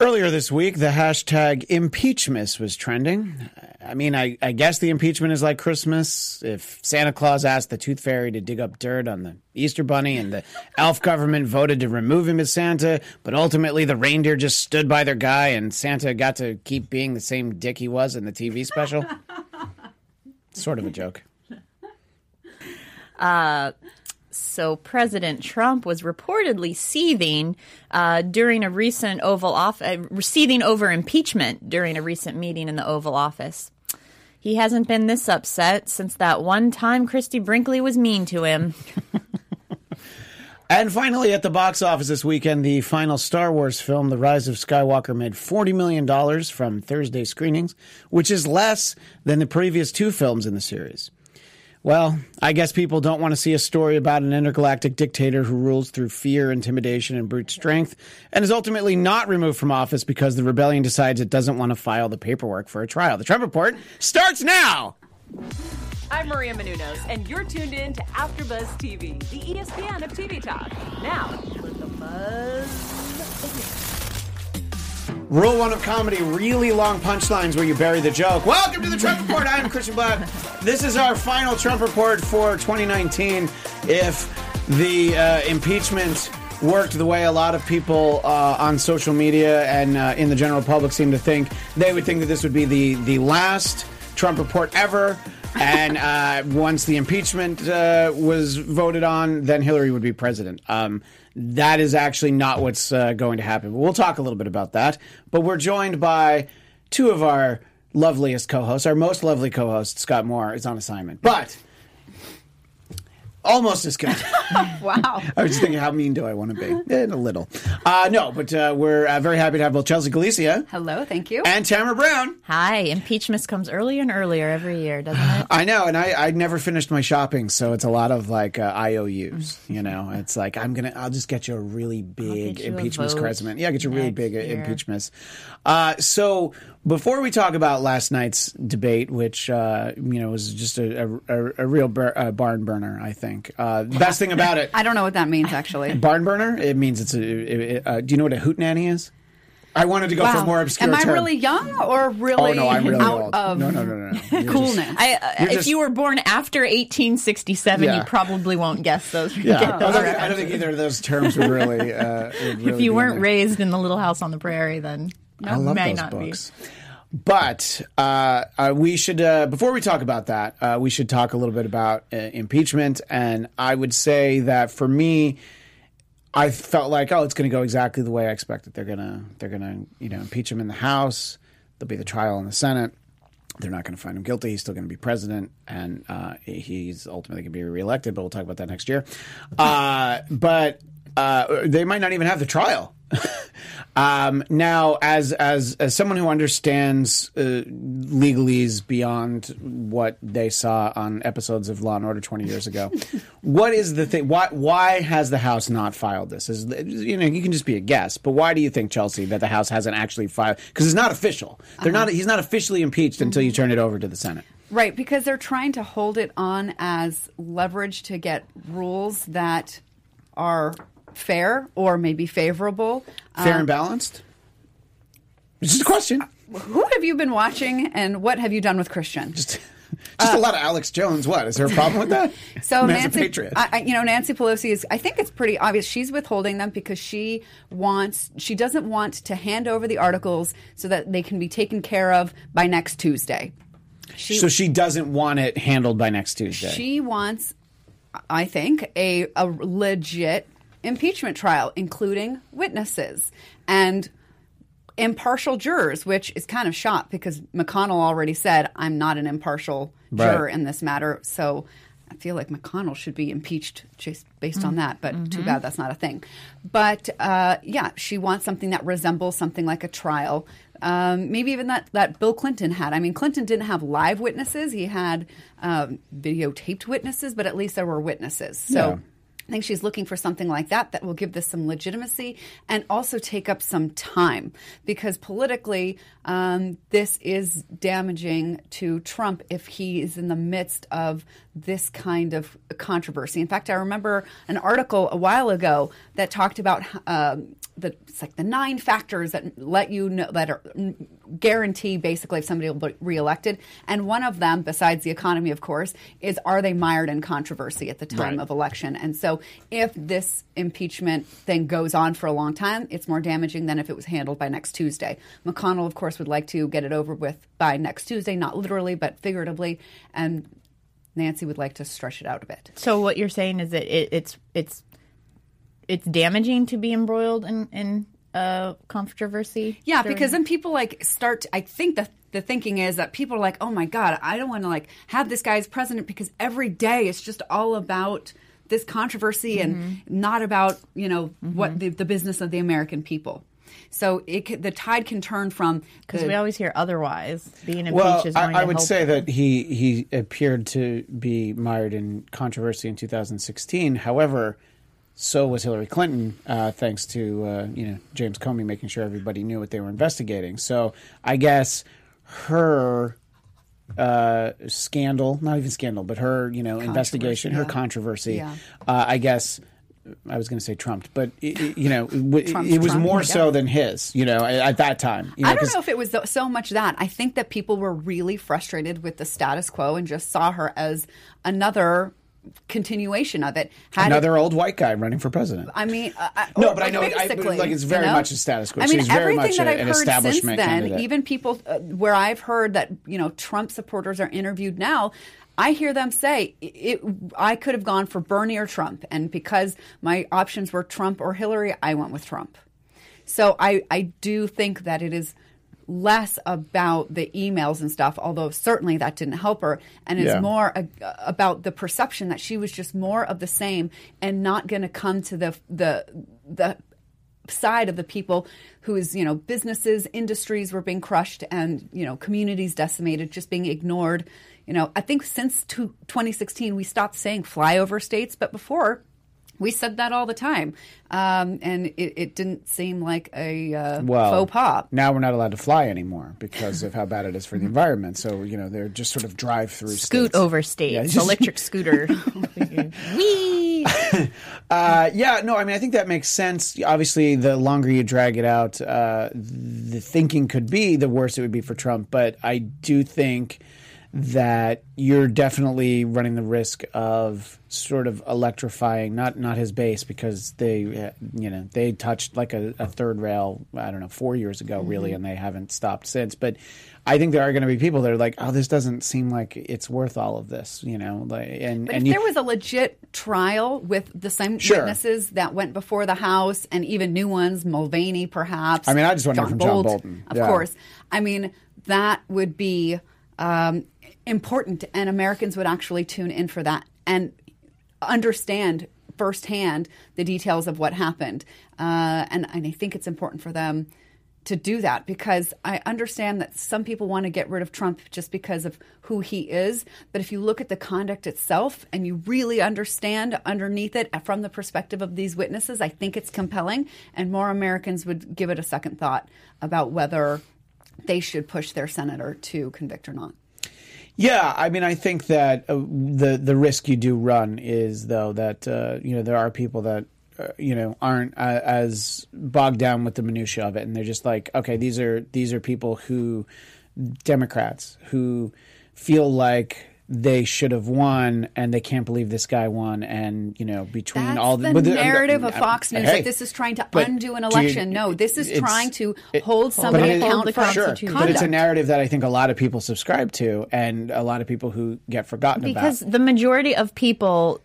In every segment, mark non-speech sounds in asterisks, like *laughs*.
Earlier this week, the hashtag impeachmas was trending. I mean, I, I, guess the impeachment is like Christmas. If Santa Claus asked the Tooth Fairy to dig up dirt on the Easter Bunny and the *laughs* elf government voted to remove him as Santa, but ultimately the reindeer just stood by their guy and Santa got to keep being the same dick he was in the TV special. *laughs* sort of a joke. Uh, so President Trump was reportedly seething uh, during a recent Oval Office, uh, seething over impeachment during a recent meeting in the Oval Office. He hasn't been this upset since that one time Christie Brinkley was mean to him. *laughs* and finally, at the box office this weekend, the final Star Wars film, The Rise of Skywalker, made $40 million from Thursday screenings, which is less than the previous two films in the series. Well, I guess people don't want to see a story about an intergalactic dictator who rules through fear, intimidation, and brute strength, and is ultimately not removed from office because the rebellion decides it doesn't want to file the paperwork for a trial. The Trump Report starts now! I'm Maria Menounos, and you're tuned in to AfterBuzz TV, the ESPN of TV talk. Now, let the buzz Rule one of comedy: really long punchlines where you bury the joke. Welcome to the Trump Report. I'm Christian Black. This is our final Trump Report for 2019. If the uh, impeachment worked the way a lot of people uh, on social media and uh, in the general public seem to think, they would think that this would be the the last Trump Report ever. and uh, once the impeachment uh, was voted on, then Hillary would be president. Um, that is actually not what's uh, going to happen. But we'll talk a little bit about that. But we're joined by two of our loveliest co-hosts. Our most lovely co-host, Scott Moore, is on assignment. But Almost as good. *laughs* wow. I was just thinking, how mean do I want to be? Eh, a little. Uh, no, but uh, we're uh, very happy to have both Chelsea Galicia. Hello, thank you. And Tamara Brown. Hi. Impeachment comes earlier and earlier every year, doesn't it? I know, and I, I never finished my shopping, so it's a lot of like uh, IOUs. You know, it's like I'm gonna, I'll just get you a really big impeachment crescent. Yeah, get you a really big uh, impeachment. Uh, so before we talk about last night's debate, which uh, you know was just a, a, a real bur- uh, barn burner, I think. Uh, the best thing about it, *laughs* I don't know what that means actually. barn burner. It means it's a. It, it, uh, do you know what a hoot nanny is? I wanted to go wow. for more obscure. Am I term. really young or really? Oh no, I'm really out old. Of no, no, no, no. no. coolness. Just, I, uh, if just, you were born after 1867, yeah. you probably won't guess those. Yeah, *laughs* I, don't think, I, don't think, either of those terms would really. Uh, would *laughs* really if you weren't raised in the Little House on the Prairie, then no, I love may those not books. Be. But uh, uh, we should, uh, before we talk about that, uh, we should talk a little bit about uh, impeachment. And I would say that for me, I felt like, oh, it's going to go exactly the way I expected. They're gonna, they're gonna, you know, impeach him in the House. There'll be the trial in the Senate. They're not going to find him guilty. He's still going to be president, and uh, he's ultimately going to be reelected. But we'll talk about that next year. but they might not even have the trial um, now, as as as someone who understands uh, legalese beyond what they saw on episodes of Law and Order twenty years ago, *laughs* what is the thing? Why why has the House not filed this? Is you know you can just be a guess, but why do you think Chelsea that the House hasn't actually filed? Because it's not official. They're uh-huh. not. He's not officially impeached until you turn it over to the Senate. Right, because they're trying to hold it on as leverage to get rules that are fair or maybe favorable. Fair um, and balanced? This is a question. Who have you been watching and what have you done with Christian? Just. *laughs* Just uh, a lot of Alex Jones. What is there a problem with that? *laughs* So Nancy, I, you know, Nancy Pelosi is. I think it's pretty obvious she's withholding them because she wants. She doesn't want to hand over the articles so that they can be taken care of by next Tuesday. She, so she doesn't want it handled by next Tuesday. She wants, I think, a a legit impeachment trial, including witnesses and impartial jurors, which is kind of shot because McConnell already said, I'm not an impartial juror in this matter. So I feel like McConnell should be impeached just based mm-hmm. on that, but mm-hmm. too bad that's not a thing. But uh, yeah, she wants something that resembles something like a trial. Um, maybe even that, that Bill Clinton had. I mean, Clinton didn't have live witnesses, he had um, videotaped witnesses, but at least there were witnesses. So. Yeah I think she's looking for something like that that will give this some legitimacy and also take up some time because politically, um, this is damaging to Trump if he is in the midst of this kind of controversy. In fact, I remember an article a while ago that talked about um, the it's like the nine factors that let you know that are guarantee basically if somebody will be reelected. And one of them, besides the economy, of course, is are they mired in controversy at the time Right. of election? And so, if this impeachment thing goes on for a long time, it's more damaging than if it was handled by next Tuesday. McConnell, of course, would like to get it over with by next Tuesday, not literally, but figuratively. And Nancy would like to stretch it out a bit. So what you're saying is that it, it's it's it's damaging to be embroiled in in uh, controversy. Yeah, during- because then people like start. I think the the thinking is that people are like, oh my god, I don't want to like have this guy as president because every day it's just all about this controversy and not about you know what the, the business of the American people. So it can, the tide can turn from because we always hear otherwise. Being impeached Well, is going I, I to would help. say that he he appeared to be mired in controversy in 2016. However, so was Hillary Clinton, uh, thanks to uh, you know James Comey making sure everybody knew what they were investigating. So I guess her uh, scandal, not even scandal, but her you know investigation, her yeah. controversy. Yeah. Uh, I guess. I was going to say trumped, but it, it- you know, it, it was Trump, more I so than his. You know, at that time. You know, I don't know if it was so much that. I think that people were really frustrated with the status quo and just saw her as another continuation of it. Had it- another old white guy running for president. I mean, uh, I- No, but I know- I- basically, like, it's you very know? much a status quo. I mean, She's very everything much that a- I've an heard since then, candidate. even people uh, where I've heard that you know Trump supporters are interviewed now. I hear them say, it, "I could have gone for Bernie or Trump, and because my options were Trump or Hillary, I went with Trump." So I, I do think that it is less about the emails and stuff, although certainly that didn't help her, and is Yeah. more a, about the perception that she was just more of the same and not going to come to the the the side of the people whose you know businesses industries were being crushed and you know communities decimated just being ignored you know i think since 2016 we stopped saying flyover states but before we said that all the time um, and it, it didn't seem like a uh, well, faux pas now we're not allowed to fly anymore because of how bad it is for the environment. So you know they're just sort of drive through scoot over states, Yeah, *laughs* just- electric scooter. Wee. *laughs* Uh, yeah, no, I mean, I think that makes sense. Obviously, the longer you drag it out, uh, the thinking could be the worse it would be for Trump. But I do think that you're definitely running the risk of sort of electrifying not not his base because they uh, you know they touched like a, a third rail I don't know four years ago Mm-hmm. really and they haven't stopped since but I think there are going to be people that are like oh this doesn't seem like it's worth all of this you know like and But and if you, there was a legit trial with the same Sure. witnesses that went before the House and even new ones, Mulvaney perhaps. I mean, I just wanna hear from John Bolton. Of Yeah. course. I mean, that would be um, important, and Americans would actually tune in for that and understand firsthand the details of what happened. Uh, and, and I think it's important for them to do that because I understand that some people want to get rid of Trump just because of who he is. But if you look at the conduct itself and you really understand underneath it from the perspective of these witnesses, I think it's compelling. And more Americans would give it a second thought about whether they should push their senator to convict or not. Yeah, I mean, I think that uh, the the risk you do run is though that uh, you know there are people that uh, you know aren't uh, as bogged down with the minutia of it, and they're just like, okay, these are these are people who Democrats who feel like they should have won and they can't believe this guy won and you know between That's all the but narrative of Fox News hey, that this is trying to undo an do you- election. no, this is trying to it- hold somebody it- accountable for sure, Constitution. but it's a narrative that I think a lot of people subscribe to, and a lot of people who get forgotten about. because about. the majority of people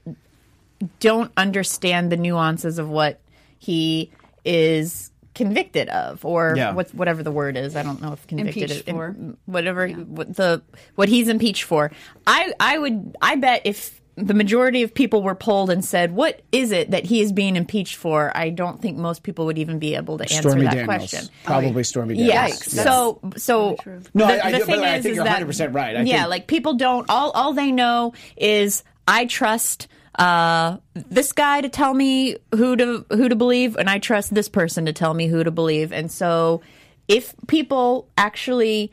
don't understand the nuances of what he is convicted of or Yeah. what, whatever the word is i don't know if convicted Impeached is for. whatever what the what he's impeached for i i would i bet if the majority of people were polled and said what is it that he is being impeached for i don't think most people would even be able to answer Stormy that Daniels, question probably Stormy Daniels. Yes. Yikes. So so No, the, I- I the do- thing but I is, think is you're that 100% right. I yeah, think- like people don't all all they know is I trust uh, this guy to tell me who to who to believe, and I trust this person to tell me who to believe. And so, if people actually,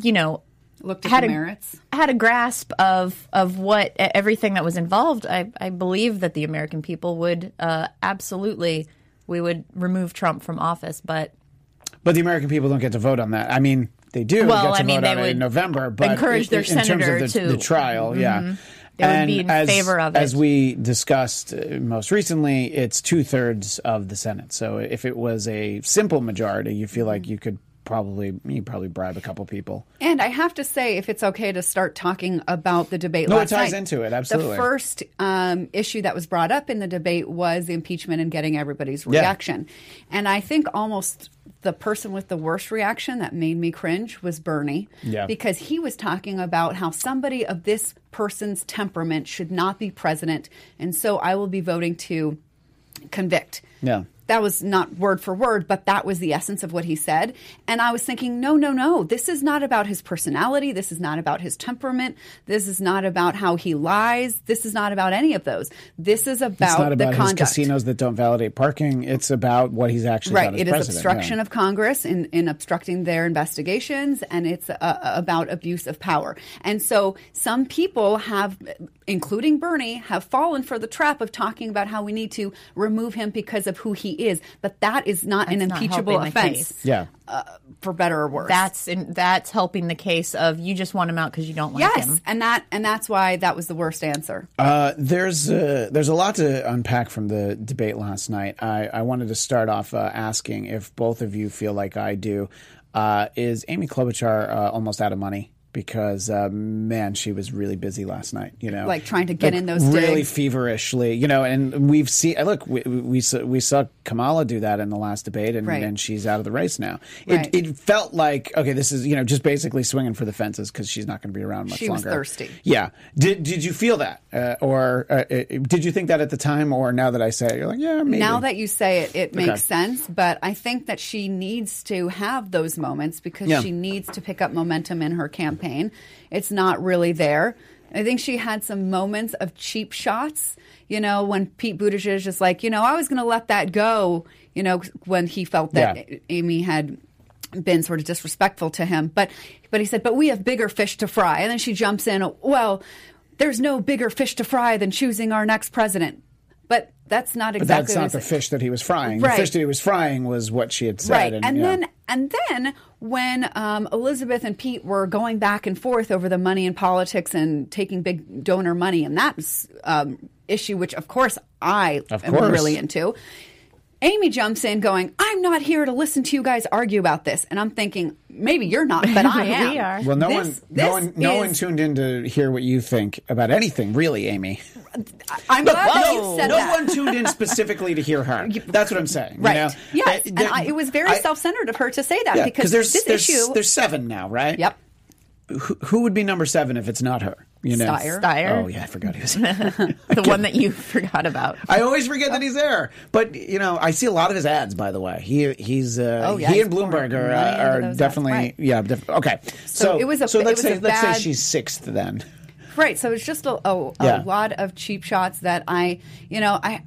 you know, Looked at had the a, merits. had a grasp of of what everything that was involved, I, I believe that the American people would uh, absolutely we would remove Trump from office. But But the American people don't get to vote on that. I mean, they do Well, get to I mean, vote they on it in November, but encourage their in, in terms senator of the, to- Mm-hmm. the trial, yeah. They would be in as, favor of As we discussed uh, most recently, it's two thirds of the Senate. So if it was a simple majority, you feel like you could probably you probably bribe a couple people. And I have to say, if it's okay to start talking about the debate, No, it ties night, into it, absolutely. The first um, issue that was brought up in the debate was the impeachment and getting everybody's reaction. And I think almost the person with the worst reaction that made me cringe was Bernie, Yeah. because he was talking about how somebody of this person's temperament should not be president, and so I will be voting to convict. Yeah. That was not word for word, but that was the essence of what he said. And I was thinking, no, no, no. This is not about his personality. This is not about his temperament. This is not about how he lies. This is not about any of those. This is about, It's not about the his conduct. casinos that don't validate parking. It's about what he's actually Right. It is obstruction yeah. of Congress in, in obstructing their investigations, and it's uh, about abuse of power. And so some people have, including Bernie, have fallen for the trap of talking about how we need to remove him because of who he is. But that is not an That's not impeachable the offense, case. Yeah. for better or worse. that's in, that's helping the case of you just want him out because you don't like yes, him. and that and that's why that was the worst answer. Uh, there's uh, there's a lot to unpack from the debate last night. I, I wanted to start off uh, asking if both of you feel like I do. Uh, is Amy Klobuchar uh, almost out of money? Because uh, man, she was really busy last night. You know, Like trying to get in those really digs. feverishly. You know, and we've seen. Look, we, we saw, we saw Kamala do that in the last debate, and, Right. and she's out of the race now. Right. It, it felt like okay, this is you know just basically swinging for the fences because she's not going to be around much She was longer. thirsty. Yeah. Did did you feel that, uh, or uh, uh, did you think that at the time, or now that I say it, you're like, yeah, maybe. Now that you say it, it makes Okay. sense. But I think that she needs to have those moments because Yeah. she needs to pick up momentum in her campaign. It's not really there. I think she had some moments of cheap shots. You know, when Pete Buttigieg is just like, you know, I was going to let that go. You know, when he felt that Yeah. Amy had been sort of disrespectful to him. But but he said, but we have bigger fish to fry. And then she jumps in, well, there's no bigger fish to fry than choosing our next president. But that's not but exactly that's not the fish that he was frying. Right. The fish that he was frying was what she had said. Right, and, and, then and then when um, Elizabeth and Pete were going back and forth over the money and politics and taking big donor money, and that um, issue, which of course I Of am course. really into, Amy jumps in, going, "I'm not here to listen to you guys argue about this," and I'm thinking, maybe you're not, but I *laughs* am. We are. Well, no This- one, this no one, no one tuned in to hear what you think about anything, really, Amy. I'm glad that no, you said no that. one tuned in specifically to hear her. *laughs* That's what I'm saying. you Right. know? Yes. Uh, and I, it was very self-centered of her to say that Yeah, because there's this there's, issue. there's seven now, right? yep. Who, who would be number seven if it's not her? You know, Steyer. Steyer. Oh yeah, I forgot he was. *laughs* the one that you forgot about. I always forget that he's there. But you know, I see a lot of his ads. By the way, he he's uh, Oh, yeah, he and Bloomberg are, uh, are definitely right. yeah. Def- okay, so, it was a- so let's say let's say she's sixth then. Right. So it's just a, a, a lot of cheap shots that I, you know, I,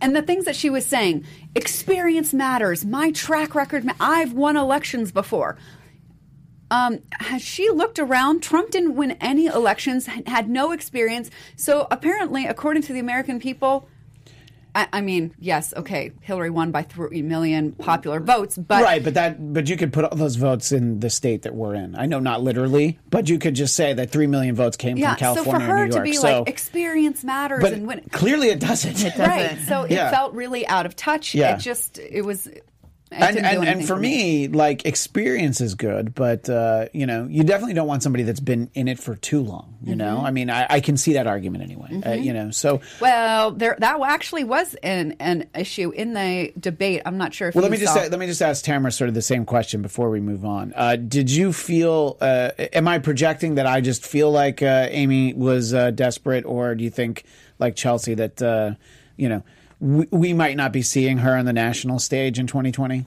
and the things that she was saying, experience matters. My track record, ma- I've won elections before. Um, has she looked around? Trump didn't win any elections, had no experience. So apparently, according to the American people, I, I mean, yes, okay, Hillary won by three million popular votes, but right, but that but you could put all those votes in the state that we're in. I know not literally, but you could just say that three million votes came yeah. from California so for her and New to York. be so, like experience matters but and win, clearly it doesn't. right so it felt really out of touch Yeah. it just it was it and and, and for me, like experience is good, but uh, you know, you definitely don't want somebody that's been in it for too long. You know, Mm-hmm. I mean, I, I can see that argument anyway. Uh, you know, so well there that actually was an an issue in the debate i'm not sure if Well, let me just saw- say, let me just ask Tamara sort of the same question before we move on. Uh, did you feel? Uh, am I projecting that I just feel like uh, Amy was uh, desperate, or do you think, like Chelsea, that uh, you know we, we might not be seeing her on the national stage in 2020?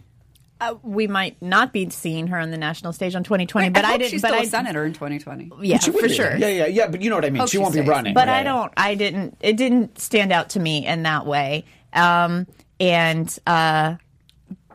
Uh, we might not be seeing her on the national stage on 2020, I but I, hope didn't. she's but still I, a senator in 2020 yeah, for be. sure. Yeah, yeah, yeah. But you know what I mean. Hope she she won't be running. but Yeah, I don't. I didn't. It didn't stand out to me in that way. Um, and uh,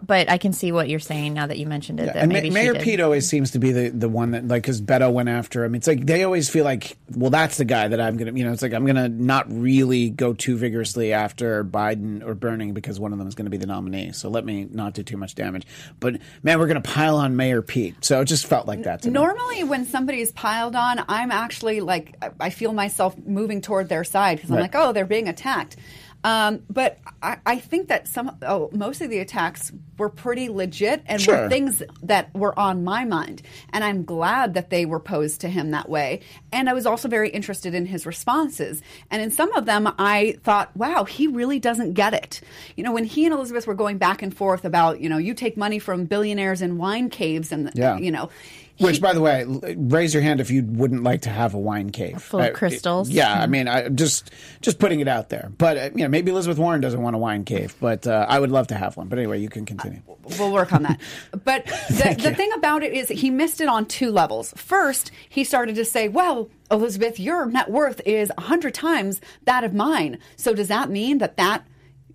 but I can see what you're saying now that you mentioned it. That and maybe she Mayor. Pete always seems to be the, the one that like because Beto went after him. It's like they always feel like, well, that's the guy that I'm gonna, you know, it's like I'm gonna not really go too vigorously after Biden or Bernie because one of them is going to be the nominee. So let me not do too much damage. But man, we're gonna pile on Mayor Pete. So it just felt like that. To me. Normally, when somebody is piled on, I'm actually like, I- I feel myself moving toward their side because I'm Right. like, oh, they're being attacked. Um, but I, I think that some, oh, most of the attacks were pretty legit and Sure. were things that were on my mind. And I'm glad that they were posed to him that way. And I was also very interested in his responses. And in some of them, I thought, wow, he really doesn't get it. You know, when he and Elizabeth were going back and forth about, you know, you take money from billionaires in wine caves and, Yeah. you know, Which, he- by the way, raise your hand if you wouldn't like to have a wine cave Full of Uh, crystals. Yeah, I mean, I just just putting it out there. But uh, you know, maybe Elizabeth Warren doesn't want a wine cave, but uh, I would love to have one. But anyway, you can continue. we'll work on that. *laughs* But the, the thing about it is he missed it on two levels. First, he started to say, well, Elizabeth, your net worth is a 100 times that of mine. So does that mean that that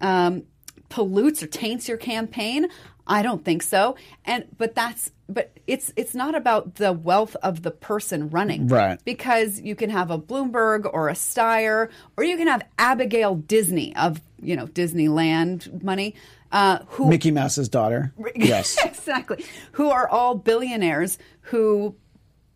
um, pollutes or taints your campaign? I don't think so. And but that's but it's it's not about the wealth of the person running. Right. Because you can have a Bloomberg or a Steyer or you can have Abigail Disney of, you know, Disneyland money. Uh, who Mickey Mouse's daughter. *laughs* Yes. exactly. Who are all billionaires who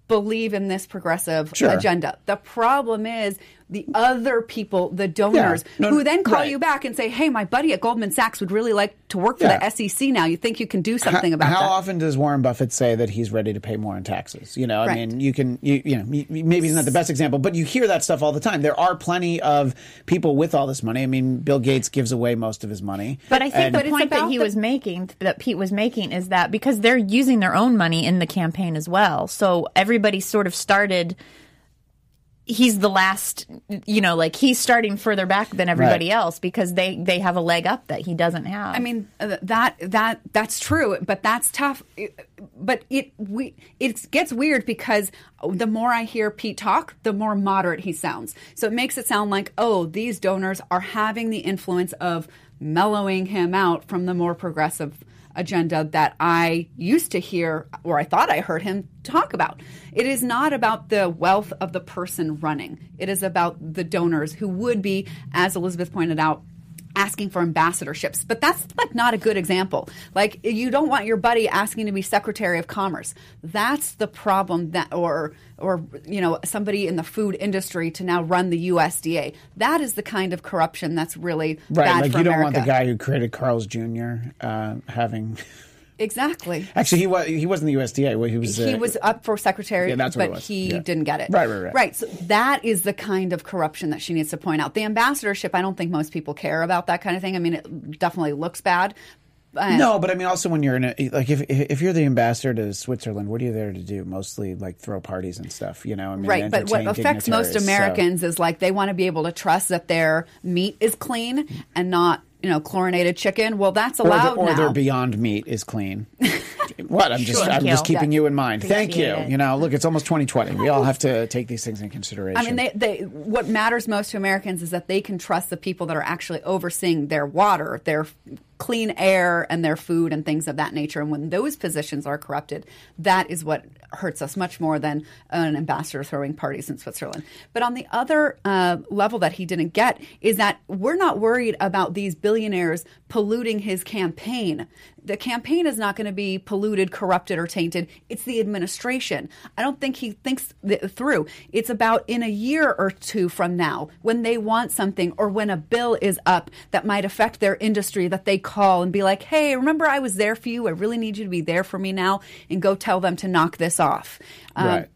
believe in this progressive Sure. agenda. The problem is the other people, the donors, Yeah. No, who then call right. you back and say, "Hey, my buddy at Goldman Sachs would really like to work for Yeah. the SEC now. You think you can do something how, about how that?" How often does Warren Buffett say that he's ready to pay more in taxes? You know, I Right. mean, you can, you, you know, y- y- maybe he's not the best example, but you hear that stuff all the time. There are plenty of people with all this money. I mean, Bill Gates gives away most of his money. But I think And- the But point that he the- was making, that Pete was making, is that because they're using their own money in the campaign as well. So everybody sort of started. He's the last, you know, like he's starting further back than everybody Right. else because they they have a leg up that he doesn't have. I mean uh, that that that's true, but that's tough. But it we it gets weird because the more I hear Pete talk, the more moderate he sounds. So it makes it sound like oh, these donors are having the influence of mellowing him out from the more progressive agenda that I used to hear or I thought I heard him talk about. It is not about the wealth of the person running. It is about the donors who would be, as Elizabeth pointed out, asking for ambassadorships. But that's like not a good example. Like you don't want your buddy asking to be Secretary of Commerce. That's the problem that or or you know somebody in the food industry to now run the USDA. That is the kind of corruption that's really Right, bad like you don't America. want the guy who created Carl's Jr. Uh, having. Exactly. Actually, he was he wasn't the USDA. well, He was. he uh, was up for secretary, Yeah, that's what but he Yeah. didn't get it. Right, right, right. Right. So that is the kind of corruption that she needs to point out. The ambassadorship, I don't think most people care about that kind of thing. I mean, it definitely looks bad. But No, but I mean, also when you're in a like, if if you're the ambassador to Switzerland, what are you there to do? Mostly like throw parties and stuff, you know. I mean, Right, but what affects most dignitaries, so- Americans is like they want to be able to trust that their meat is clean and not, you know, chlorinated chicken. Well, that's or, the, allowed or their Beyond Meat is clean. *laughs* what? I'm just Thank I'm just keeping you in mind. Thank you. It. You know, look, it's almost 2020. We all have to take these things in consideration. I mean, they, they, what matters most to Americans is that they can trust the people that are actually overseeing their water, their clean air, and their food and things of that nature. And when those positions are corrupted, that is what hurts us much more than an ambassador throwing parties in Switzerland. But on the other uh, level that he didn't get is that we're not worried about these billionaires polluting his campaign. The campaign is not going to be polluted, corrupted, or tainted. It's the administration. I don't think he thinks th- through. It's about in a year or two from now when they want something or when a bill is up that might affect their industry that they call and be like, hey, remember I was there for you? I really need you to be there for me now and go tell them to knock this off. Um, Right.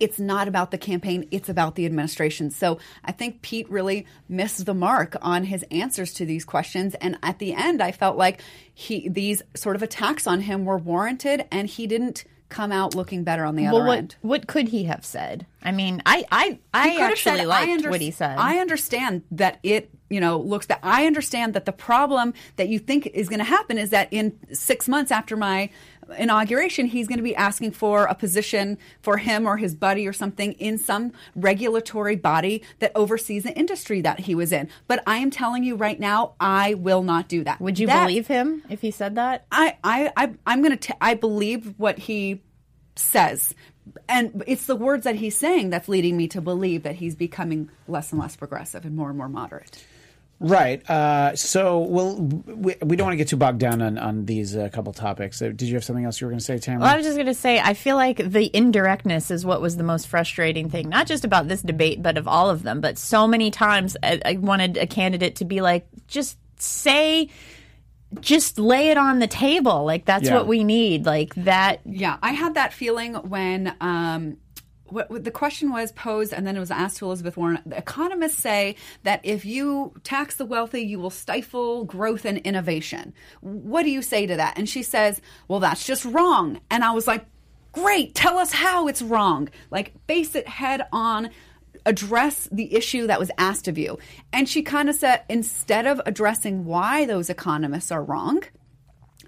It's not about the campaign, it's about the administration. So I think Pete really missed the mark on his answers to these questions. And at the end, I felt like he these sort of attacks on him were warranted and he didn't come out looking better on the well, other what end. what could he have said? I mean, I I I actually said, liked I under- what he said. I understand that it, you know, looks that I understand that the problem that you think is going to happen is that in six months after my inauguration, he's going to be asking for a position for him or his buddy or something in some regulatory body that oversees the industry that he was in. But I am telling you right now, I will not do that. Would you That- believe him if he said that? I, I, I I'm gonna. T- I believe what he says, and it's the words that he's saying that's leading me to believe that he's becoming less and less progressive and more and more moderate. Right. Uh, so, well, we, we don't want to get too bogged down on, on these uh, couple topics. Uh, did you have something else you were going to say, Tamara? Well, I was just going to say, I feel like the indirectness is what was the most frustrating thing, not just about this debate, but of all of them. But so many times I, I wanted a candidate to be like, just say, just lay it on the table. Like, that's Yeah. what we need. Like, that. Yeah, I had that feeling when um, what, what the question was posed, and then it was asked to Elizabeth Warren. The economists say that if you tax the wealthy, you will stifle growth and innovation. What do you say to that? And she says, "Well, that's just wrong." And I was like, "Great, tell us how it's wrong. Like, base it head on." address the issue that was asked of you. And she kind of said, instead of addressing why those economists are wrong,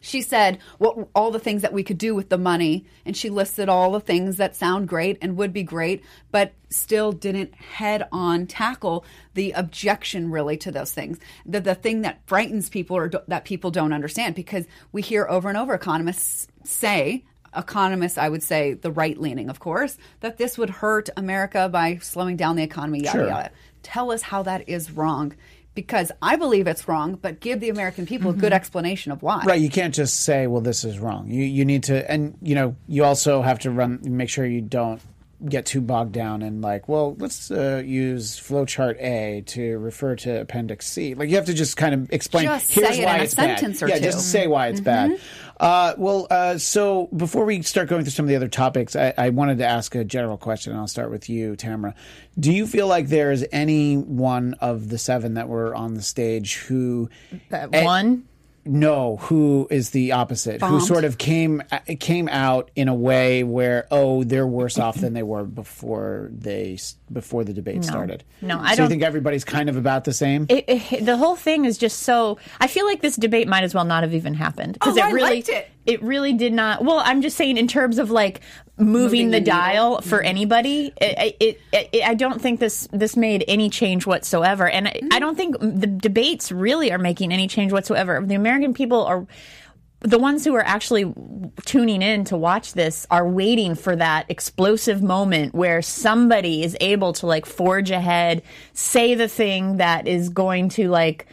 she said what all the things that we could do with the money. And she listed all the things that sound great and would be great but still didn't head on tackle the objection really to those things. The, the thing that frightens people or do, that people don't understand because we hear over and over economists say economists i would say the right leaning of course that this would hurt america by slowing down the economy yada Sure. yada. Tell us how that is wrong because I believe it's wrong, but give the American people a good explanation of why. Right, you can't just say, "Well, this is wrong." You you need to, and you know, you also have to run, make sure you don't get too bogged down in like, well, let's uh, use flowchart A to refer to appendix C. Like you have to just kind of explain. Just Here's say it why in a it's bad. sentence or yeah, two. Mm-hmm. just say why it's bad. Uh, well, uh, so before we start going through some of the other topics, I, I wanted to ask a general question, and I'll start with you, Tamara. Do you feel like there is any one of the seven that were on the stage who That one. No, who is the opposite? Who sort of came came out in a way where oh they're worse off than they were before they before the debate started. No, I so you don't- think everybody's kind of about the same. It, it, the whole thing is just so. I feel like this debate might as well not have even happened because Oh, it I really, liked it. It really did not. Well, I'm just saying in terms of like moving, Moving the, needle. dial for mm-hmm. anybody. It, it, it, I don't think this this made any change whatsoever, and I, I mm-hmm. don't think the debates really are making any change whatsoever. The American people are. The ones who are actually tuning in to watch this are waiting for that explosive moment where somebody is able to like forge ahead, say the thing that is going to like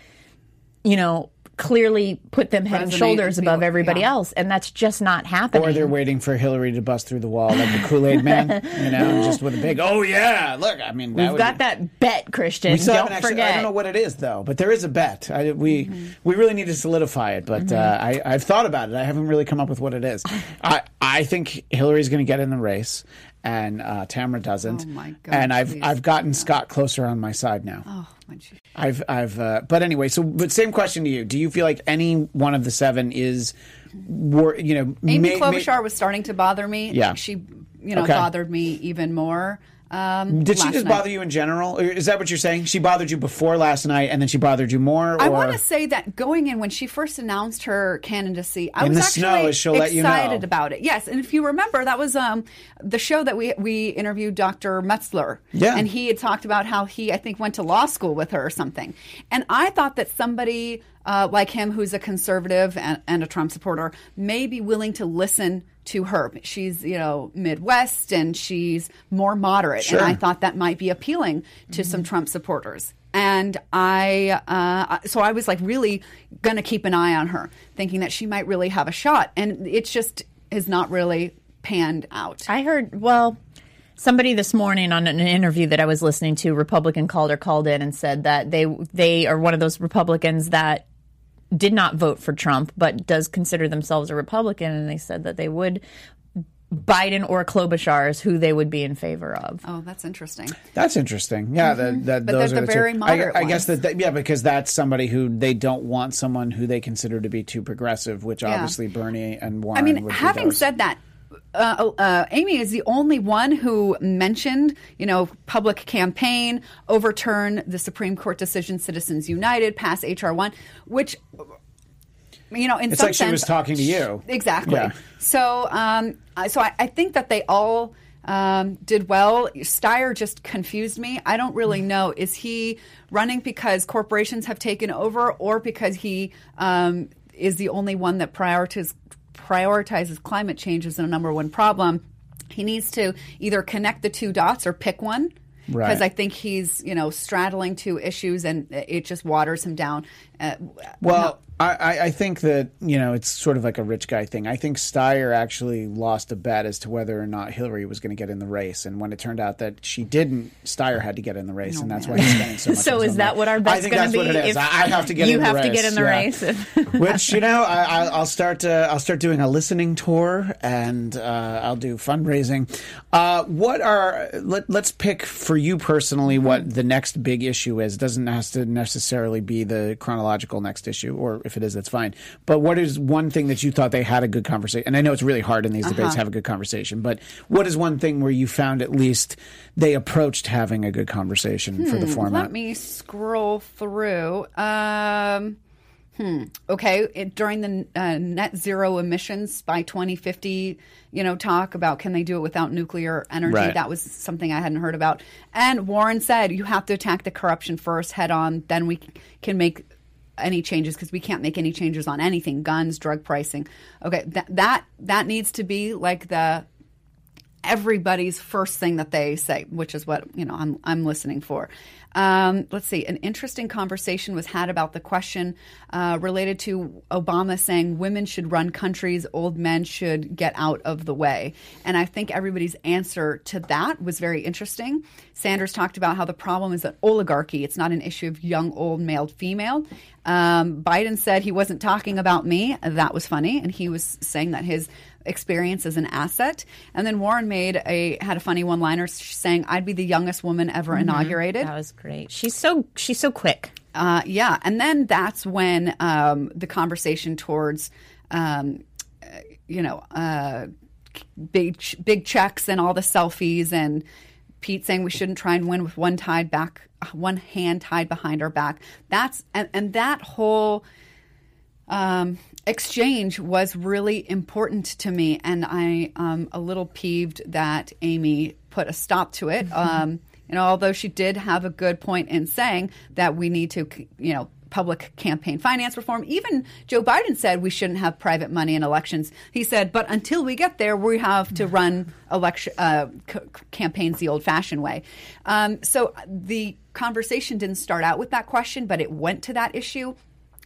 you know, clearly put them head and shoulders and be above everybody yeah. else, and that's just not happening. or they're waiting for Hillary to bust through the wall like the Kool Aid Man, you know, just with a big oh yeah, look. I mean, We've would got be- that bet, Christian. Don't actually, forget. I don't know what it is though, but there is a bet. I, we Mm-hmm. we really need to solidify it, but uh, I, I've thought about it. I haven't really come up with what it is. *laughs* I I think Hillary's going to get in the race, and uh, Tamara doesn't. Oh, my God, And I've please. I've gotten Scott closer on my side now. Oh, my. I've I've uh, but anyway, so but same question to you. Do you feel like any one of the seven is, wor- you know, Amy may- Klobuchar was starting to bother me. Yeah. She, you know, Okay. bothered me even more. Um, Did she just night. bother you in general? Is that what you're saying? She bothered you before last night, and then she bothered you more. I want to say that going in when she first announced her candidacy, I In was the actually snow, she'll let you excited know. about it. Yes, and if you remember, that was um, the show that we we interviewed Dr. Metzler. Yeah. and he had talked about how he I think went to law school with her or something. And I thought that somebody uh, like him, who's a conservative and, and a Trump supporter, may be willing to listen to her. She's you know Midwest and she's more moderate, Sure. and I thought that might be appealing to some Trump supporters. And I, uh, so I was like really going to keep an eye on her, thinking that she might really have a shot. And it just has not really panned out. I heard, well, somebody this morning on an interview that I was listening to, Republican called or called in and said that they they are one of those Republicans that did not vote for Trump, but does consider themselves a Republican, and they said that they would Biden or Klobuchar is who they would be in favor of. Oh, that's interesting. That's interesting. Yeah, that, mm-hmm. that But those they're are the very I, moderate I guess that, that yeah, because that's somebody who they don't want someone who they consider to be too progressive, which obviously Bernie and Warren. I mean, would be having those. said that, uh, uh, Amy is the only one who mentioned, you know, public campaign, overturn the Supreme Court decision, Citizens United, pass HR one, which you know, in It's some like she was talking to you. Exactly. Yeah. So, um, I- so I, I think that they all um, did well. Steyer just confused me. I don't really know. Is he running because corporations have taken over, or because he um, is the only one that prioritizes prioritizes climate change as the number one problem? He needs to either connect the two dots or pick one. Right. Because I think he's, you know, straddling two issues, and it just waters him down. Uh, Well, I, I- think that you know it's sort of like a rich guy thing. I think Steyer actually lost a bet as to whether or not Hillary was going to get in the race, and when it turned out that she didn't, Steyer had to get in the race, and that's why he's spending so *laughs* much. So is that what our bet's going to be? what it is. If I have to get you in the have race. to get in the yeah. race. *laughs* Which you know, I, I- I'll start. Uh, I'll start doing a listening tour, and uh, I'll do fundraising. Uh, what are? Let, let's pick for you personally what the next big issue is. It doesn't have to necessarily be the chronological next issue, or if it is, that's fine. But what is one thing that you thought they had a good conversation? And I know it's really hard in these debates to have a good conversation, but what is one thing where you found at least they approached having a good conversation for the format? Let me scroll through. Um, hmm. Okay. It, during the uh, net zero emissions by 2050, you know, talk about can they do it without nuclear energy? Right. That was something I hadn't heard about. And Warren said you have to attack the corruption first head on, then we can make any changes because we can't make any changes on anything guns drug pricing. Okay that that that needs to be like the everybody's first thing that they say, which is what you know I'm I'm listening for. Um, let's see. An interesting conversation was had about the question uh, related to Obama saying women should run countries, old men should get out of the way. And I think everybody's answer to that was very interesting. Sanders talked about how the problem is an oligarchy. It's not an issue of young, old, male, female. Um, Biden said he wasn't talking about me. That was funny, and he was saying that his experience as an asset. And then Warren made a had a funny one liner saying, "I'd be the youngest woman ever inaugurated." That was great. She's so she's so quick. Uh, yeah, and then that's when um, the conversation towards, um, you know, uh, big big checks and all the selfies and Pete saying we shouldn't try and win with one tied back, one hand tied behind our back. That's and, and that whole um, exchange was really important to me, and I am a little peeved that Amy put a stop to it. Um, you know, although she did have a good point in saying that we need to, you know, public campaign finance reform. Even Joe Biden said we shouldn't have private money in elections. He said, but until we get there, we have to run election uh, c- campaigns the old-fashioned way. Um, so the conversation didn't start out with that question, but it went to that issue.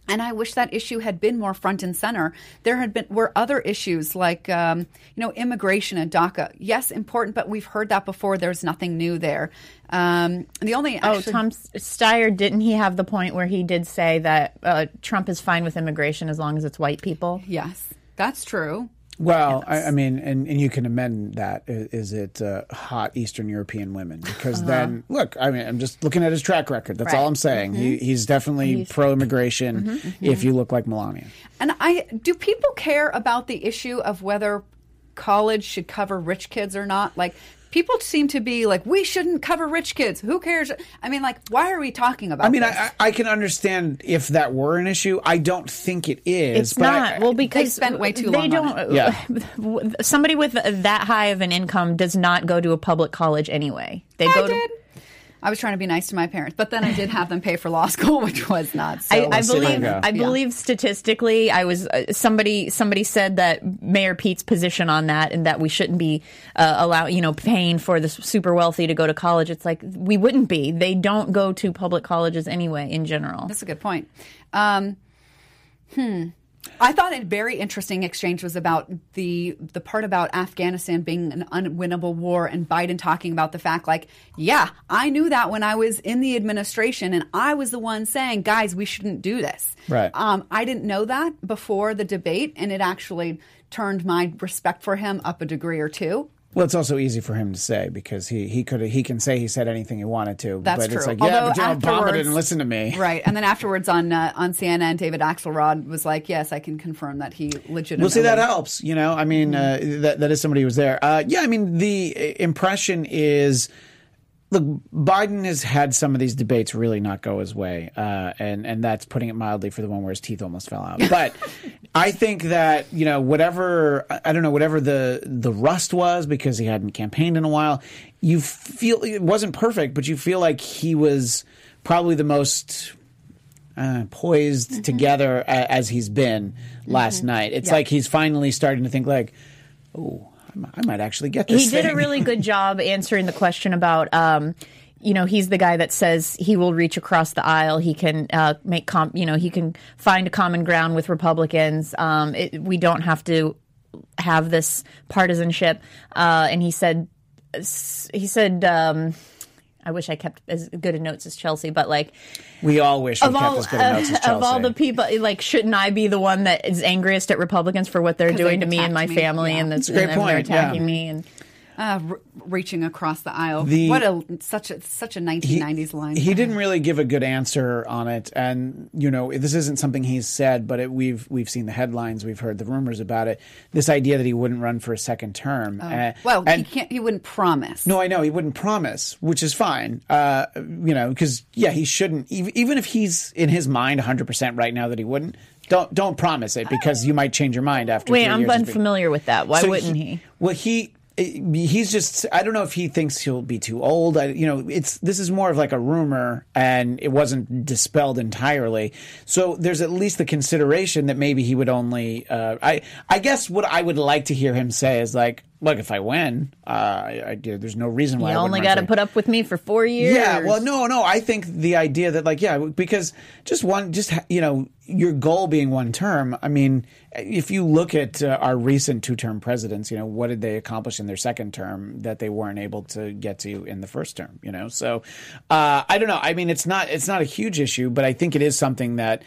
And I wish that issue had been more front and center. There had been were other issues like um, you know immigration and DACA. Yes, important, but we've heard that before. There's nothing new there. Um, the only Oh, actually- Tom Steyer didn't he have the point where he did say that uh, Trump is fine with immigration as long as it's white people? yes, that's true. Well, I, I mean, and, and you can amend that. Is, Is it uh, hot Eastern European women? Because uh-huh. then, look, I mean, I'm just looking at his track record. That's all I'm saying. He, mm-hmm. he's definitely pro immigration mm-hmm. if mm-hmm. you look like Melania. And I do people care about the issue of whether college should cover rich kids or not? Like people seem to be like, we shouldn't cover rich kids. Who cares? I mean, like, why are we talking about? I mean, this? I, I I can understand if that were an issue. I don't think it is. It's but I- not well because they spent way too they long on don't. *laughs* Yeah. somebody with that high of an income does not go to a public college anyway. They go I to. Did. I was trying to be nice to my parents, but then I did have them pay for law school, *laughs* which was not. So. I, I so there you believe. I believe statistically, I was uh, somebody. Somebody said that Mayor Pete's position on that, and that we shouldn't be uh, allow you know paying for the super wealthy to go to college. It's like we wouldn't be. They don't go to public colleges anyway. In general, That's a good point. Um, hmm. I thought a very interesting exchange was about the the part about Afghanistan being an unwinnable war and Biden talking about the fact like, yeah, I knew that when I was in the administration and I was the one saying, guys, we shouldn't do this. Right. Um, I didn't know that before the debate, and it actually turned my respect for him up a degree or two. Well, it's also easy for him to say because he he could he can say he said anything he wanted to. That's but true. it's like, yeah, Although but General Obama didn't listen to me. Right, and then afterwards on uh, on CNN, David Axelrod was like, "Yes, I can confirm that he legitimately." We'll see that helps. You know, I mean, Mm-hmm. uh, that that is somebody who was there. Uh, yeah, I mean, the impression is Look, Biden has had some of these debates really not go his way, uh, and and that's putting it mildly for the one where his teeth almost fell out. But *laughs* I think that you know whatever I don't know whatever the the rust was because he hadn't campaigned in a while. You feel it wasn't perfect, but you feel like he was probably the most uh, poised together as he's been last night. It's like he's finally starting to think like, oh, I mi- I might actually get this. he did a really *laughs* good job answering the question about um you know he's the guy that says he will reach across the aisle. He can uh, make com- you know he can find a common ground with republicans. Um, it, we don't have to have this partisanship. Uh, and he said he said um, I wish I kept as good a notes as Chelsea, but like We all wish we of kept all as good a notes as Chelsea. *laughs* of all the people, like shouldn't I be the one that is angriest at Republicans for what they're doing to me and my me. family, Yeah. and that's a great and they're point, yeah. attacking me and. Uh, r- reaching across the aisle. The- what a such a such a 1990s line. He didn't really give a good answer on it, and you know this isn't something he's said, but it, we've we've seen the headlines, we've heard the rumors about it. This idea that he wouldn't run for a second term. Uh, well, and, he can't. He wouldn't promise. No, I know he wouldn't promise, which is fine. Uh, you know, because yeah, he shouldn't. ev- Even if he's in his mind 100 percent right now that he wouldn't, don't don't promise it because you might change your mind after. Wait, three I'm years of being- unfamiliar with that. Why So wouldn't he? Well, he he's just I don't know if he thinks he'll be too old. I, you know, it's this is more of like a rumor, and it wasn't dispelled entirely. So there's at least the consideration that maybe he would only. Uh, I I guess what I would like to hear him say is like, look, if I win, uh, I, I, there's no reason why You I only got to put up with me for four years. yeah, well, no, no. I think the idea that, like, yeah, because just one, just you know, your goal being one term. I mean, if you look at uh, our recent two-term presidents, you know, what did they accomplish in their second term that they weren't able to get to in the first term? You know, so uh, I don't know. I mean, it's not it's not a huge issue, but I think it is something that,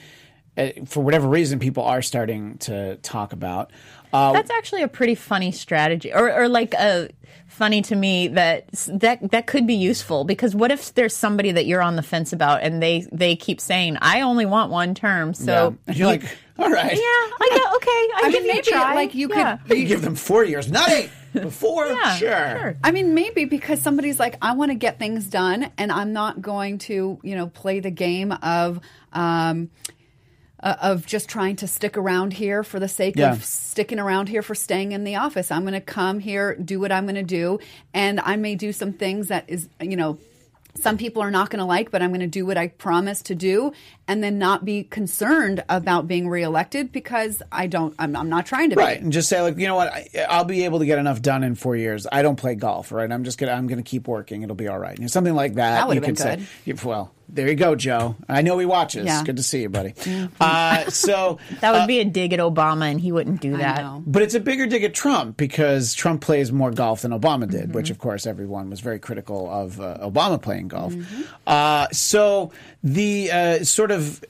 uh, for whatever reason, people are starting to talk about. Uh, That's actually a pretty funny strategy, or, or like a funny to me that that that could be useful because what if there's somebody that you're on the fence about and they they keep saying I only want one term, so and you're like, all right, yeah, I get okay, I, I give mean, you a maybe try. like you Yeah. could. you give them four years, not eight. *laughs* Before, Yeah, sure. sure. I mean, maybe because somebody's like, I want to get things done, and I'm not going to, you know, play the game of. Um, uh, of just trying to stick around here for the sake Yeah. of sticking around here for staying in the office. I'm going to come here, do what I'm going to do, and I may do some things that is, you know, some people are not going to like, but I'm going to do what I promised to do, and then not be concerned about being reelected because I don't. I'm, I'm not trying to be. Right, be. and just say like, you know what, I, I'll be able to get enough done in four years. I don't play golf, right? I'm just gonna, I'm gonna keep working. It'll be all right. You know, something like that. That would've you been good. say. Well, there you go, Joe. I know he watches. Yeah. Good to see you, buddy. *laughs* Uh, so *laughs* That would be a dig at Obama, and he wouldn't do that. But it's a bigger dig at Trump because Trump plays more golf than Obama did, Mm-hmm. which of course everyone was very critical of uh, Obama playing golf. Mm-hmm. Uh, so the uh, sort of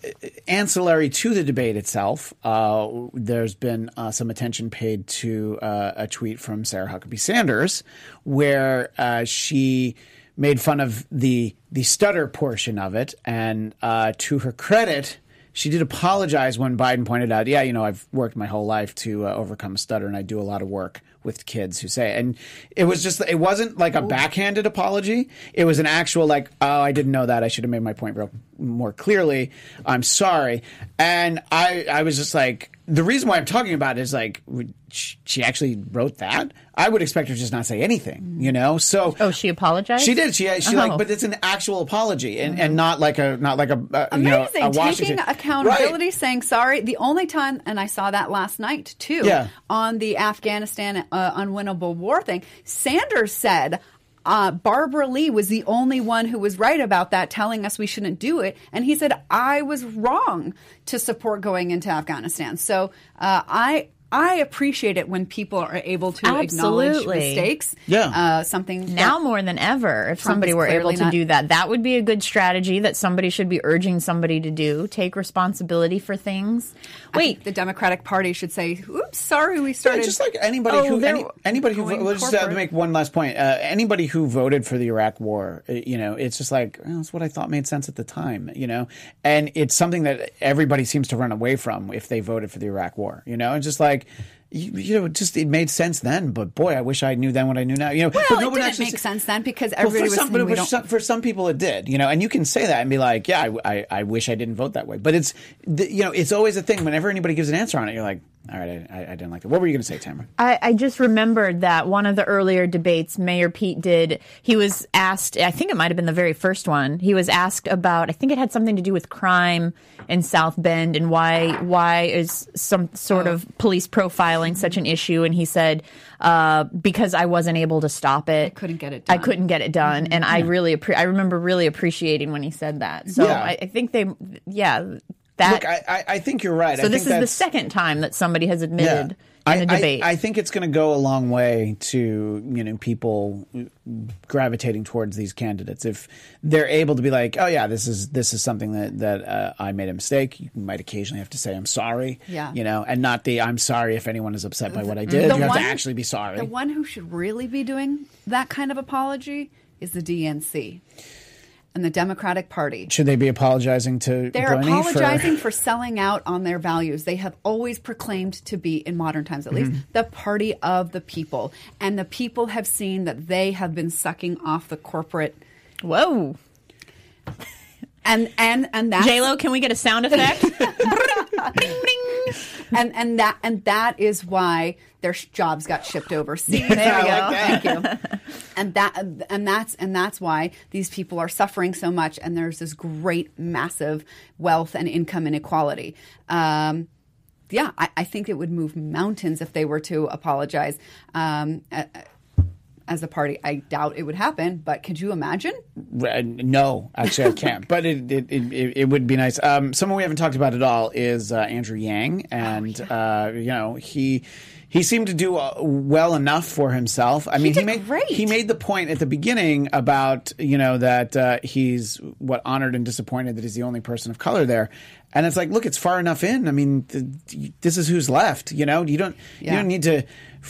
ancillary to the debate itself, uh, there's been uh, some attention paid to uh, a tweet from Sarah Huckabee Sanders where uh, she made fun of the the stutter portion of it, and uh, to her credit she did apologize when Biden pointed out, yeah, you know, I've worked my whole life to uh, overcome a stutter and I do a lot of work with kids who say it. And it was just, it wasn't like a backhanded apology. It was an actual, like, oh, I didn't know that. I should have made my point real, more clearly. I'm sorry. And I, I was just like, the reason why I'm talking about it is like, she she actually wrote that. I would expect her to just not say anything, you know? So, Oh, she apologized. she did. She she Oh. like, but it's an actual apology, and, and not like a not like a uh, you know, Amazing. a Washington Taking accountability, Right. saying sorry. The only time, and I saw that last night too, Yeah. on the Afghanistan uh, unwinnable war thing. Sanders said. Uh, Barbara Lee was the only one who was right about that, telling us we shouldn't do it. And he said, I was wrong to support going into Afghanistan. So uh, I. I appreciate it when people are able to acknowledge mistakes. Yeah. Uh, something now that- more than ever if Trump somebody were able to not- do that that would be a good strategy that somebody should be urging somebody to do take responsibility for things I think wait the Democratic Party should say, "Oops, sorry, we started." Yeah, just like anybody Oh, who any, anybody who let's just uh, corporate. make one last point. Uh, anybody who voted for the Iraq War, uh, you know, it's just like well, that's what I thought made sense at the time, you know, and it's something that everybody seems to run away from if they voted for the Iraq War, you know, and just like like you, you know, it just it made sense then. But boy, I wish I knew then what I knew now. You know, Well, but it no one didn't actually make sense then because Well, everybody for was some, saying but we for don't. some, for some people it did, you know, and you can say that and be like, yeah, I, I, I wish I didn't vote that way. But it's, the, you know, it's always a thing. Whenever anybody gives an answer on it, you're like, all right, I, I, I didn't like that. What were you going to say, Tamara? I, I just remembered that one of the earlier debates Mayor Pete did, he was asked, I think it might have been the very first one, he was asked about, I think it had something to do with crime in South Bend and why, why is some sort oh. of police profiling such an issue? And he said, uh, because I wasn't able to stop it. I couldn't get it I done. couldn't get it done. And I really, appre- I remember really appreciating when he said that. So Yeah. I, I think they, yeah, that. Look, I, I, I think you're right. I so this think is the second time that somebody has admitted I, in I- debate. I, think it's going to go a long way to you know people gravitating towards these candidates if they're able to be like, oh yeah, this is this is something that that uh, I made a mistake. You might occasionally have to say I'm sorry, Yeah. you know, and not the I'm sorry if anyone is upset by what I did. The You have to actually be sorry. The one who should really be doing that kind of apology is the DNC and the Democratic Party. Should they be apologizing to They're Bernie apologizing for? for selling out on their values. They have always proclaimed to be, in modern times at least, Mm-hmm. the party of the people. And the people have seen that they have been sucking off the corporate Whoa. and and and that J Lo, can we get a sound effect? *laughs* Bring, bring. and and that and that is why their sh- jobs got shipped overseas. *laughs* There we I go. like. Thank you. And that and that's and that's why these people are suffering so much. And there's this great, massive wealth and income inequality. Um, yeah, I, I think it would move mountains if they were to apologize. Um, a- a- as a party, I doubt it would happen. But could you imagine? Uh, No, actually, I can't. *laughs* but it, it, it, it it would be nice. Um, someone we haven't talked about at all is uh, Andrew Yang, and uh, you know he he seemed to do uh, well enough for himself. I mean, did made great. he made the point at the beginning about you know that uh, he's what honored and disappointed that he's the only person of color there. And it's like, look, it's far enough in. I mean, th- this is who's left. You know, you don't you don't need to.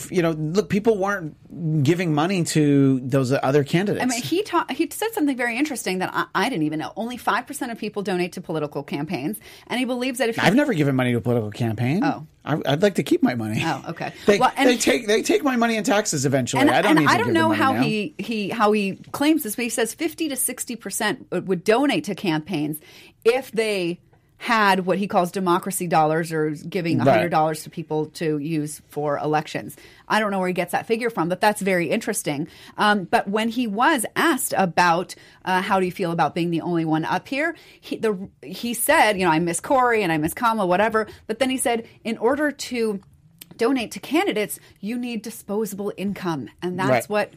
You know, look, people weren't giving money to those other candidates. I mean, he ta- he said something very interesting that I, I didn't even know. Only five percent of people donate to political campaigns, and he believes that if I've never given money to a political campaign. Oh. I, I'd like to keep my money. Oh, okay. *laughs* They, Well, and- they take they take my money in taxes eventually. and I don't and need to I don't know how now. he he how he claims this, but he says fifty to sixty percent would donate to campaigns if they had what he calls democracy dollars or giving Right. hundred dollars to people to use for elections. I don't know where he gets that figure from, but that's very interesting. Um, but when he was asked about uh, how do you feel about being the only one up here, he, the, he said, you know, I miss Cory and I miss Kamala, whatever. But then he said, in order to donate to candidates, you need disposable income, and that's Right. what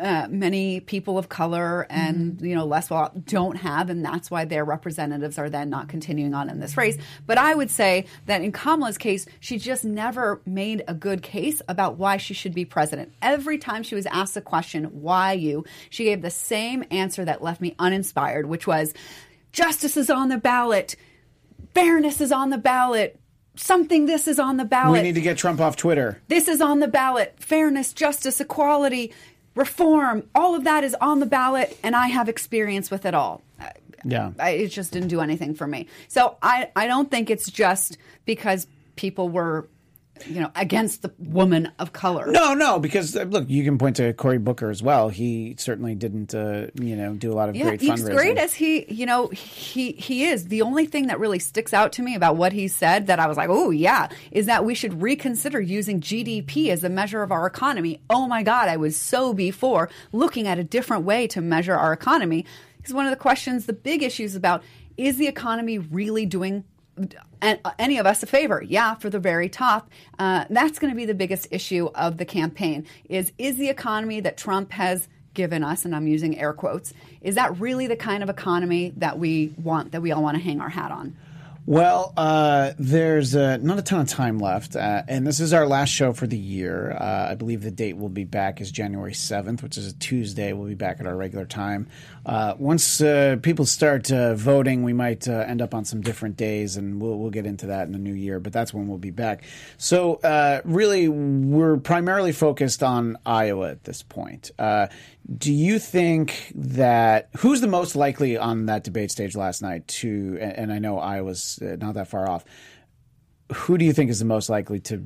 uh, many people of color and you know less well don't have, and that's why their representatives are then not continuing on in this race. But I would say that in Kamala's case, she just never made a good case about why she should be president. Every time she was asked the question, "Why you?" she gave the same answer that left me uninspired, which was, "Justice is on the ballot, fairness is on the ballot." Something this is on the ballot We need to get Trump off Twitter. this is on the ballot. Fairness, justice, equality, reform, all of that is on the ballot, and I have experience with it all. Yeah. I, it just didn't do anything for me. So I, I don't think it's just because people were, you know, against the woman of color. No, no, because uh, look, you can point to Cory Booker as well. He certainly didn't, uh, you know, do a lot of Yeah, great he's fundraising. great as he, you know, he he is. The only thing that really sticks out to me about what he said that I was like, oh yeah, is that we should reconsider using GDP as a measure of our economy. Oh my God, I was so before looking at a different way to measure our economy. Because one of the questions, the big issues about is the economy really doing any of us a favor yeah for the very top uh, that's going to be the biggest issue of the campaign is is the economy that trump has given us and i'm using air quotes is that really the kind of economy that we want that we all want to hang our hat on Well, uh, there's uh, not a ton of time left, uh, and this is our last show for the year. Uh, I believe the date we'll be back is January 7th, which is a Tuesday. We'll be back at our regular time. Uh, once uh, people start uh, voting, we might uh, end up on some different days, and we'll, we'll get into that in the new year, but that's when we'll be back. So, uh, really, we're primarily focused on Iowa at this point. Uh, do you think that who's the most likely on that debate stage last night to, and and I know Iowa's not that far off, who do you think is the most likely to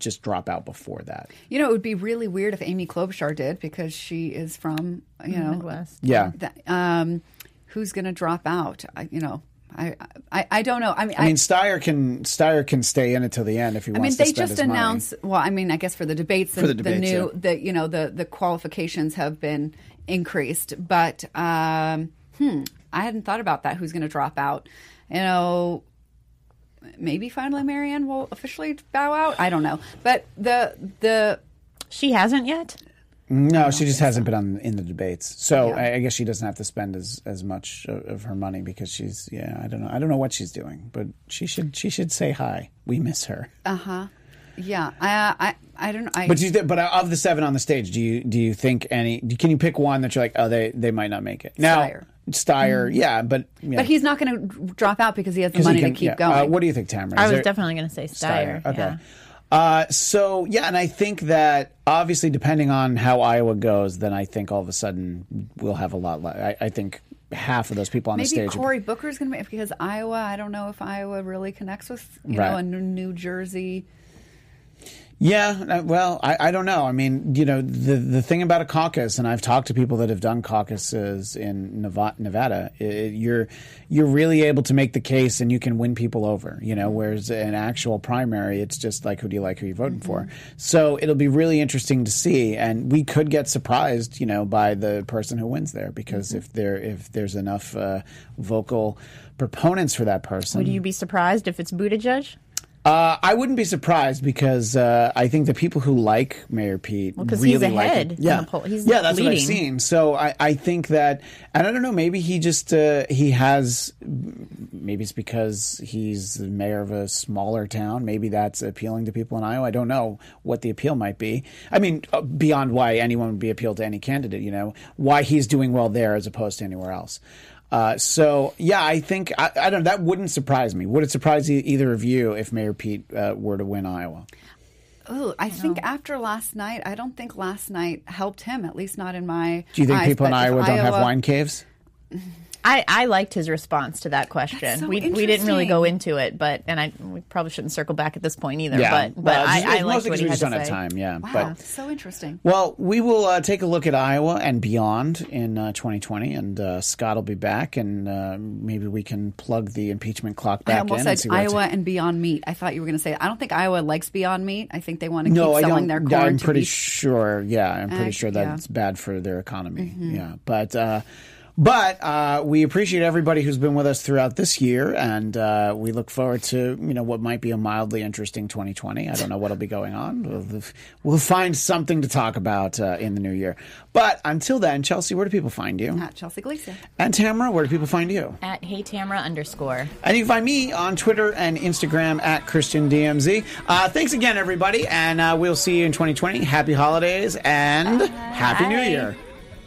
just drop out before that. You know, it would be really weird if Amy Klobuchar did because she is from you know Midwest. Yeah. that- um, who's going to drop out? I, you know, I, I I don't know. I mean, I mean, Steyer can Steyer can stay in until the end if he I mean, wants they to spend just his money. announced. Well, I mean, I guess for the debates, the, For the debates, new, yeah. the you know, the the qualifications have been increased, but um, hmm, I hadn't thought about that. Who's going to drop out? You know, maybe finally Marianne will officially bow out. I don't know, but the the She hasn't yet. No, she just hasn't been on in the debates, so I, I guess she doesn't have to spend as, as much of, of her money because she's yeah I don't know I don't know what she's doing, but she should she should say hi. We miss her. Uh huh. yeah, I I I don't know. I, But do you th- but of the seven on the stage, do you do you think any? Can you pick one that you're like, oh, they they might not make it? Now, Steyer. Steyer, yeah, but yeah, but he's not going to drop out because he has the money can- to keep yeah. going. Uh, what do you think, Tamara? I was there- definitely going to say Steyer. Okay. Yeah. Uh, so yeah, and I think that obviously depending on how Iowa goes, then I think all of a sudden we'll have a lot. Le- I, I think half of those people on the stage. Maybe stage. Cory Booker's going to be because Iowa. I don't know if Iowa really connects with you Right. know a New New Jersey. Yeah, uh, well, I, I don't know. I mean, you know, the the thing about a caucus, and I've talked to people that have done caucuses in Neva- Nevada. i you're you're really able to make the case, and you can win people over. You know, whereas an actual primary, it's just like who do you like, who you voting for. So it'll be really interesting to see, and we could get surprised, you know, by the person who wins there, because if there if there's enough uh, vocal proponents for that person, Would you be surprised if it's Buttigieg? Uh, I wouldn't be surprised because uh, I think the people who like Mayor Pete 'cause really he's like ahead him. Yeah, the poll. He's yeah, that's what I've seen. So I, I think that, and I don't know, maybe he just uh, he has, maybe it's because he's the mayor of a smaller town. Maybe that's appealing to people in Iowa. I don't know what the appeal might be. I mean, uh, beyond why anyone would be appealed to any candidate, you know, why he's doing well there as opposed to anywhere else. Uh, so yeah, I think I, I don't. That wouldn't surprise me. Would it surprise e- either of you if Mayor Pete uh, were to win Iowa? Oh, I think after last night, I don't think last night helped him. At least not in my. Do you think eyes, people in Iowa don't have wine caves? *laughs* I, I liked his response to that question. so we we didn't really go into it, but and I we probably shouldn't circle back at this point either. Yeah, but but Well, I, just- I it's liked mostly what 'cause he we had just to don't have say. time. Yeah, Wow, but so interesting. Well, we will uh, take a look at Iowa and beyond in uh, 2020, and uh, Scott will be back, and uh, maybe we can plug the impeachment clock I back almost in. and said see where it's- Iowa and Beyond Meat. I thought you were going to say. I don't think Iowa likes Beyond Meat. I think they want to No, keep I selling don't. their corn. I'm to pretty be- sure. Yeah, I'm pretty Uh, sure yeah. Mm-hmm. that's bad for their economy. Yeah, but. Uh, but uh, we appreciate everybody who's been with us throughout this year, and uh, we look forward to you know what might be a mildly interesting 2020. I don't know what'll be going on. We'll, we'll find something to talk about uh, in the new year. But until then, Chelsea, where do people find you? At Chelsea Gleason. And Tamara, where do people find you? At Hey Tamara underscore. And you can find me on Twitter and Instagram at ChristianDMZ. Uh, thanks again, everybody, and uh, we'll see you in 2020. Happy holidays and Happy New Bye. Year.